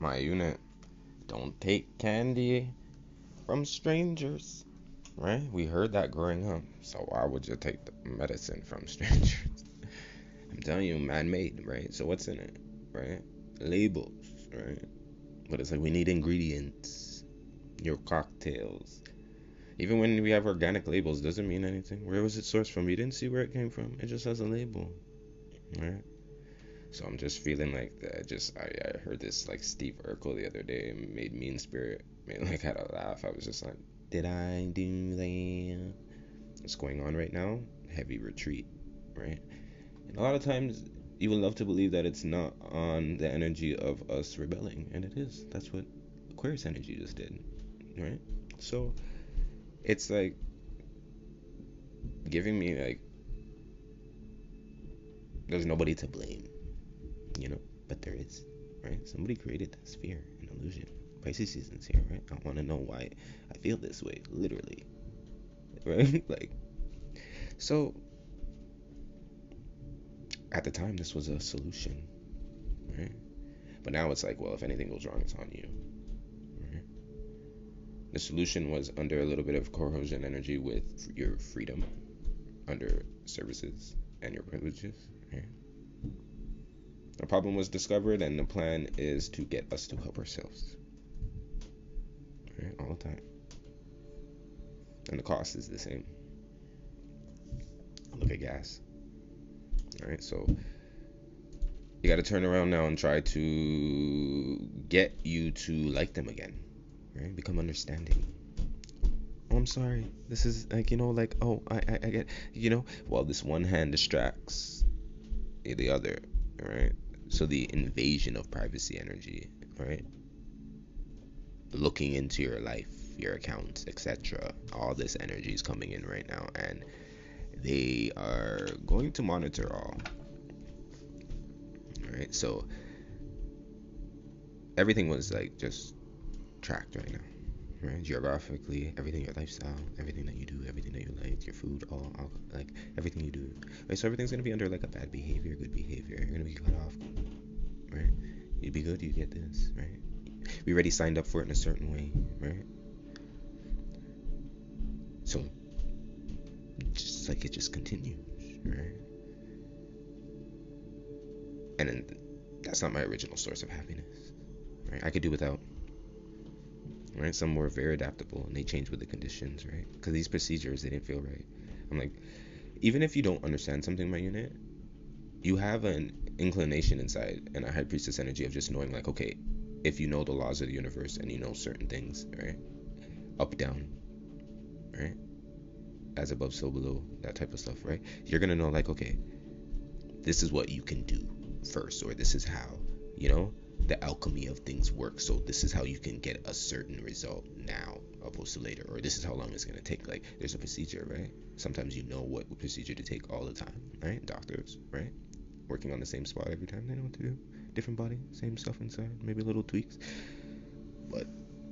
my unit. Don't take candy from strangers. Right? We heard that growing up. So why would you take the medicine from strangers? I'm telling you, man made, right? So what's in it? Right? Labels, right? But it's like we need ingredients. Your cocktails. Even when we have organic labels, doesn't mean anything. Where was it sourced from? We didn't see where it came from. It just has a label. Right? So I'm just feeling like that. Just I, I heard this like Steve Urkel the other day made Mean Spirit made like had a laugh. I was just like, did I do that? What's going on right now? Heavy retreat, right? And a lot of times you would love to believe that it's not on the energy of us rebelling, and it is. That's what Aquarius energy just did, right? So it's like giving me like there's nobody to blame you know, but there is, right? Somebody created this fear and illusion. Pisces season's here, right? I want to know why I feel this way, literally, right? like, so at the time, this was a solution, right? But now it's like, well, if anything goes wrong, it's on you. The solution was under a little bit of corrosion energy with your freedom, under services and your privileges. Right? A problem was discovered, and the plan is to get us to help ourselves. Right? All the time. And the cost is the same. Look at gas. Alright, so you got to turn around now and try to get you to like them again. Right? Become understanding. Oh, I'm sorry. This is like, you know, like, oh, I, I, I get, you know, while this one hand distracts the other, right? So the invasion of privacy energy, right? Looking into your life, your accounts, etc. All this energy is coming in right now, and they are going to monitor all. Right, so everything was like just tracked right now right? Geographically, everything, your lifestyle, everything that you do, everything that you like, your food, all, all like everything you do, right? So everything's gonna be under like a bad behavior, good behavior. You're gonna be cut off, right? You'd be good, you get this, right? We already signed up for it in a certain way, right? So, just like it just continues, right? And then that's not my original source of happiness, right? I could do without right? Some were very adaptable and they changed with the conditions, right? Because these procedures they didn't feel right. I'm like, even if you don't understand something my unit, you have an inclination inside and a high priestess energy of just knowing like, okay, if you know the laws of the universe and you know certain things, right? Up down, right? As above, so below, that type of stuff, right? You're gonna know like, okay, this is what you can do first, or this is how, you know? The alchemy of things work. So this is how you can get a certain result now opposed to later, or this is how long it's gonna take. Like there's a procedure, right? Sometimes you know what procedure to take all the time, right? Doctors, right? Working on the same spot every time, they know what to do. Different body, same stuff inside, maybe little tweaks. But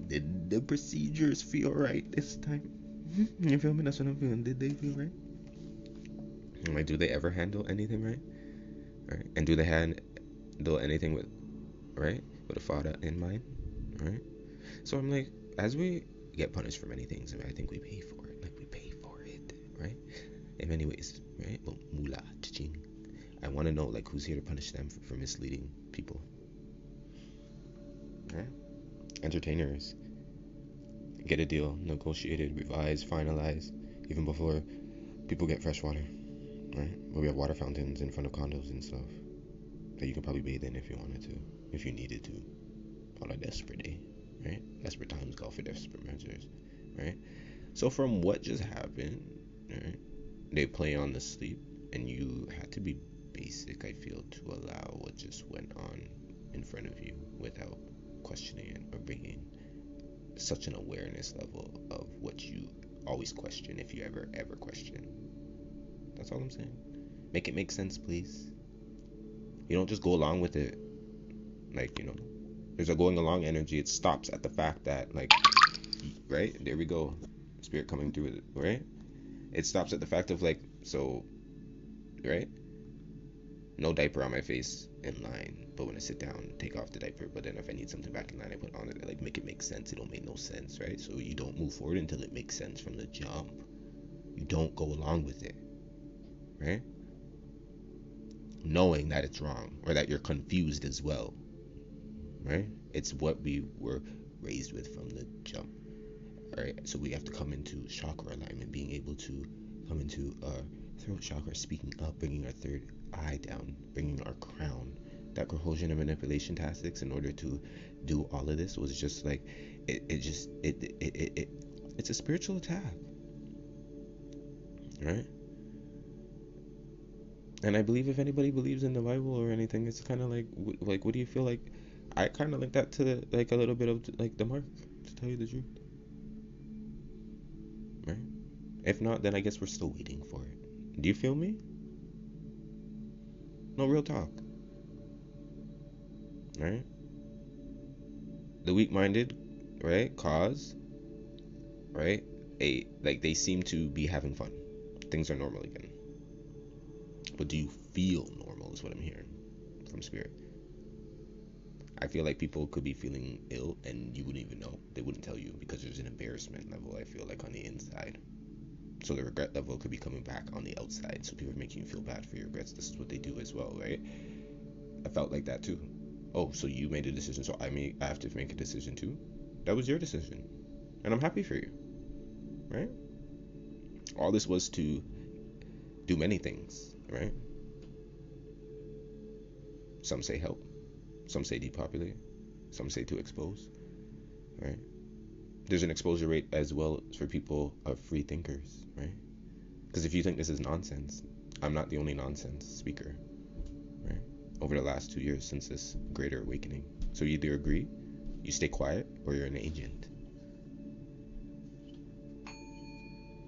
did the procedures feel right this time? Mm-hmm. You feel me? That's what I'm feeling. Did they feel right? Like, do they ever handle anything right? Right? And do they handle anything with right? With a father in mind, right? So I'm like, as we get punished for many things, I, think we pay for it. Like we pay for it, right? In many ways, right? But mula, ching. I want to know like who's here to punish them for, for misleading people. Right? Entertainers get a deal, negotiated, revised, finalized, even before people get fresh water. Right? But we have water fountains in front of condos and stuff you could probably bathe in if you wanted to if you needed to on a desperate day, right? Desperate times call for desperate measures, right? So from what just happened, right? They play on the sleep, and you had to be basic. I feel to allow what just went on in front of you without questioning it or bringing such an awareness level of what you always question if you ever ever question. That's all I'm saying. Make it make sense, please. You don't just go along with it like, you know, there's a going along energy. It stops at the fact that, like, right? There we go. Spirit coming through it, right? It stops at the fact of, like, so, right? no diaper on my face in line, but when I sit down, take off the diaper. But then if I need something back in line, I put on it. Like make it make sense. It don't make no sense, right? So you don't move forward until it makes sense from the jump. You don't go along with it, right? Knowing that it's wrong or that you're confused as well, right? It's what we were raised with from the jump. All right, so we have to come into chakra alignment, being able to come into our throat chakra, speaking up, bringing our third eye down, bringing our crown. That coercion and manipulation tactics in order to do all of this was just like it, it just it, it it it it's a spiritual attack. Right? And I believe if anybody believes in the Bible or anything, it's kind of like like what do you feel like? I kind of link that to the, like a little bit of like the mark, to tell you the truth. Right? If not, then I guess we're still waiting for it. Do you feel me? No real talk. Right? The weak minded, right, cause, right? A like they seem to be having fun. Things are normal again. But do you feel normal is what I'm hearing from spirit. I feel like people could be feeling ill and you wouldn't even know. They wouldn't tell you because there's an embarrassment level, I feel like, on the inside. So the regret level could be coming back on the outside. So people are making you feel bad for your regrets. This is what they do as well, right? I felt like that too. Oh, so you made a decision, so I may I have to make a decision too. That was your decision, and I'm happy for you, right? All this was to do many things, right? Some say help, some say depopulate, some say to expose, right? There's an exposure rate as well for people of free thinkers, right? Because if you think this is nonsense, I'm not the only nonsense speaker, right? Over the last two years since this greater awakening. So you either agree, you stay quiet, or you're an agent.